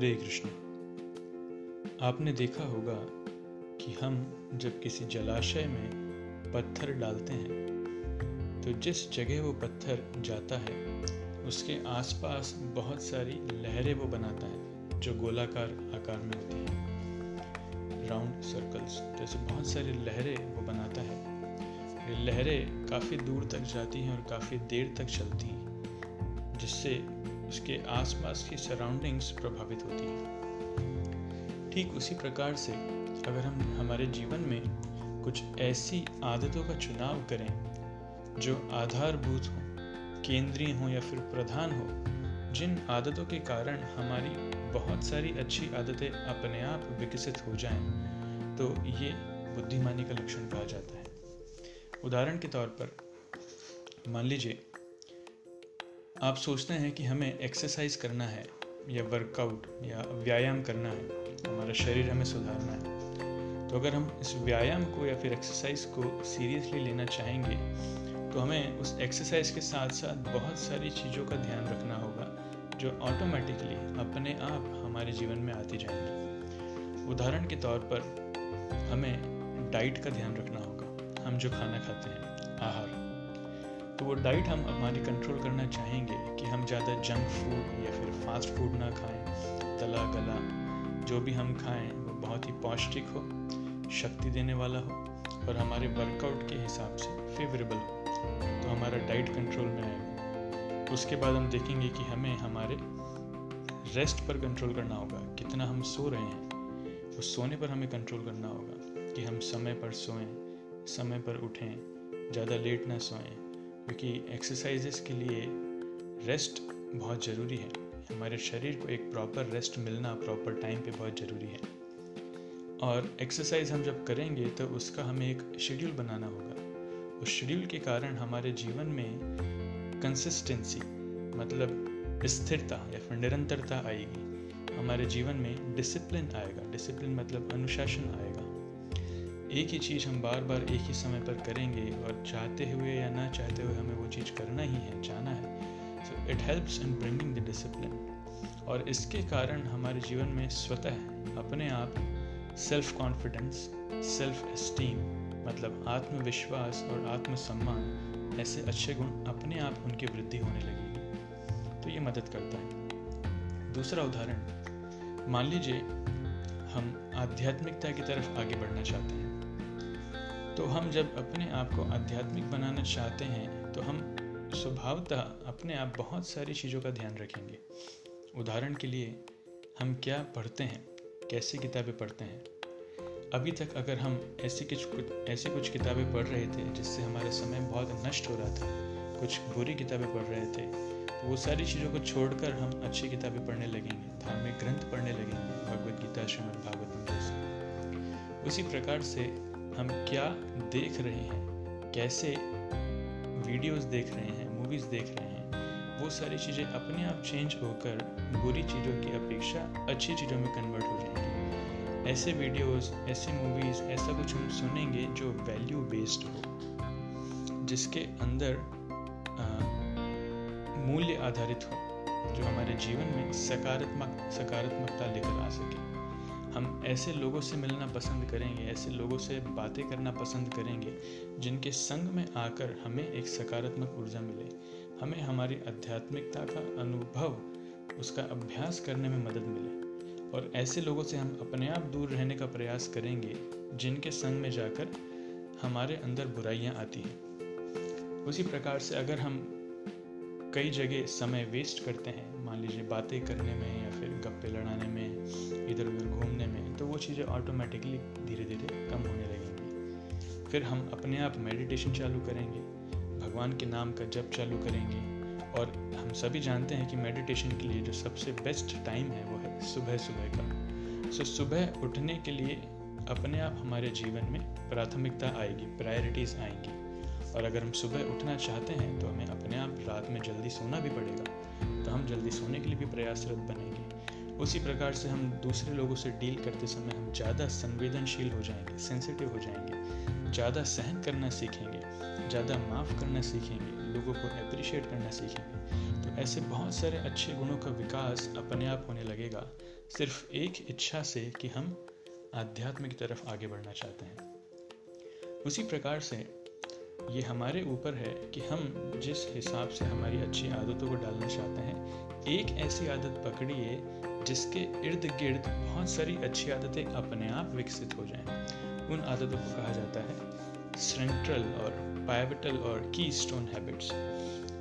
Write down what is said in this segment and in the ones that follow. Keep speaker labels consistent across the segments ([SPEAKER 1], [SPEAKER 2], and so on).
[SPEAKER 1] हरे कृष्ण। आपने देखा होगा कि हम जब किसी जलाशय में पत्थर डालते हैं तो जिस जगह वो पत्थर जाता है, उसके आसपास बहुत सारी लहरें वो बनाता है, जो गोलाकार आकार में होती है। राउंड सर्कल्स जैसे बहुत सारी लहरें वो बनाता है। लहरें काफ़ी दूर तक जाती हैं और काफ़ी देर तक चलती हैं, जिससे उसके आसपास की सराउंडिंग्स प्रभावित होती हैं। ठीक उसी प्रकार से अगर हम हमारे जीवन में कुछ ऐसी आदतों का चुनाव करें जो आधारभूत हों केंद्रीय हों या फिर प्रधान हो जिन आदतों के कारण हमारी बहुत सारी अच्छी आदतें अपने आप विकसित हो जाएँ, तो ये बुद्धिमानी का लक्षण कहा जाता है। उदाहरण के तौर पर मान लीजिए आप सोचते हैं कि हमें एक्सरसाइज करना है, या वर्कआउट या व्यायाम करना है, हमारा शरीर हमें सुधारना है। तो अगर हम इस व्यायाम को या फिर एक्सरसाइज को सीरियसली लेना चाहेंगे तो हमें उस एक्सरसाइज के साथ साथ बहुत सारी चीज़ों का ध्यान रखना होगा, जो ऑटोमेटिकली अपने आप हमारे जीवन में आती जाएँगी। उदाहरण के तौर पर हमें डाइट का ध्यान रखना होगा। हम जो खाना खाते हैं, आहार। तो वो डाइट हम हमारी कंट्रोल करना चाहेंगे कि हम ज़्यादा जंक फ़ूड या फिर फास्ट फ़ूड ना खाएँ, तला गला, जो भी हम खाएँ, वो बहुत ही पौष्टिक हो, शक्ति देने वाला हो और हमारे वर्कआउट के हिसाब से फेवरेबल हो। तो हमारा डाइट कंट्रोल में आएगा उसके बाद हम देखेंगे कि हमें हमारे रेस्ट पर कंट्रोल करना होगा। कितना हम सो रहे हैं तो सोने पर हमें कंट्रोल करना होगा कि हम समय पर सोएँ, समय पर उठें, ज़्यादा लेट ना सोएँ। क्योंकि एक्सरसाइजेस के लिए रेस्ट बहुत ज़रूरी है। हमारे शरीर को एक प्रॉपर रेस्ट मिलना प्रॉपर टाइम पे बहुत ज़रूरी है। और एक्सरसाइज हम जब करेंगे तो उसका हमें एक शेड्यूल बनाना होगा। उस शेड्यूल के कारण हमारे जीवन में कंसिस्टेंसी मतलब स्थिरता या फिर निरंतरता आएगी। हमारे जीवन में डिसिप्लिन आएगा। डिसिप्लिन मतलब अनुशासन आएगा। एक ही चीज़ हम बार बार एक ही समय पर करेंगे और चाहते हुए या ना चाहते हुए it helps in bringing the discipline और इसके कारण हमारे जीवन में स्वतः अपने आप सेल्फ कॉन्फिडेंस सेल्फ एस्टीम मतलब आत्मविश्वास और आत्मसम्मान ऐसे अच्छे गुण अपने आप उनकी वृद्धि होने लगेगी। तो ये मदद करता है। दूसरा उदाहरण, मान लीजिए हम आध्यात्मिकता की तरफ़ आगे बढ़ना चाहते हैं। तो हम जब अपने आप को आध्यात्मिक बनाना चाहते हैं तो हम स्वभावतः अपने आप बहुत सारी चीज़ों का ध्यान रखेंगे। उदाहरण के लिए, हम क्या पढ़ते हैं? कैसी किताबें पढ़ते हैं? अभी तक अगर हम ऐसी कुछ ऐसी कुछ किताबें पढ़ रहे थे जिससे हमारा समय बहुत नष्ट हो रहा था, कुछ बुरी किताबें पढ़ रहे थे तो वो सारी चीज़ों को छोड़कर हम अच्छी किताबें पढ़ने लगेंगे, धार्मिक ग्रंथ पढ़ने लगेंगे भगवद गीता, श्रीमद भागवत जैसे उसी प्रकार से हम क्या देख रहे हैं? कैसे वीडियोस देख रहे हैं मूवीज़ देख रहे हैं, वो सारी चीज़ें अपने आप चेंज होकर बुरी चीज़ों की अपेक्षा अच्छी चीज़ों में कन्वर्ट हो जाएँगी। ऐसे वीडियोस ऐसे मूवीज़ ऐसा कुछ हम सुनेंगे जो वैल्यू बेस्ड हो, जिसके अंदर मूल्य आधारित हो, जो हमारे जीवन में सकारात्मक, सकारात्मकता लेकर आ सके। हम ऐसे लोगों से मिलना पसंद करेंगे, ऐसे लोगों से बातें करना पसंद करेंगे, जिनके संग में आकर हमें एक सकारात्मक ऊर्जा मिले। हमें हमारी आध्यात्मिकता का अनुभव, उसका अभ्यास करने में मदद मिले। और ऐसे लोगों से हम अपने आप दूर रहने का प्रयास करेंगे, जिनके संग में जाकर हमारे अंदर बुराइयाँ आती हैं। उसी प्रकार से अगर हम कई जगह समय वेस्ट करते हैं। मान लीजिए बातें करने में या फिर गप्पे लड़ाने में, इधर उधर घूमने में तो वो चीज़ें ऑटोमेटिकली धीरे धीरे कम होने लगेंगी। फिर हम अपने आप मेडिटेशन चालू करेंगे, भगवान के नाम का जप चालू करेंगे और हम सभी जानते हैं कि मेडिटेशन के लिए जो सबसे बेस्ट टाइम है वो है सुबह सुबह का। सो सुबह उठने के लिए अपने आप हमारे जीवन में प्राथमिकता आएगी प्रायोरिटीज़ आएँगी। और अगर हम सुबह उठना चाहते हैं तो हमें अपने आप रात में जल्दी सोना भी पड़ेगा। तो हम जल्दी सोने के लिए भी प्रयासरत बनेंगे। उसी प्रकार से हम दूसरे लोगों से डील करते समय हम ज़्यादा संवेदनशील हो जाएँगे, सेंसिटिव हो जाएँगे। ज़्यादा सहन करना सीखेंगे, ज़्यादा माफ़ करना सीखेंगे, लोगों को अप्रिशिएट करना सीखेंगे। तो ऐसे बहुत सारे अच्छे गुणों का विकास अपने आप होने लगेगा। सिर्फ़ एक इच्छा से कि हम आध्यात्म की तरफ़ आगे बढ़ना चाहते हैं। उसी प्रकार से ये हमारे ऊपर है कि हम जिस हिसाब से हमारी अच्छी आदतों को डालना चाहते हैं, एक ऐसी आदत पकड़िए जिसके इर्द गिर्द बहुत सारी अच्छी आदतें अपने आप विकसित हो जाएँ। उन आदतों को कहा जाता है सेंट्रल और पाइवटल और की स्टोन हैबिट्स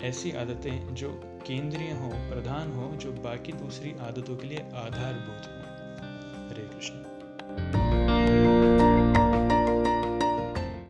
[SPEAKER 1] ऐसी आदतें जो केंद्रीय हो, प्रधान हो, जो बाकी दूसरी आदतों के लिए आधारभूत हो। हरे कृष्ण।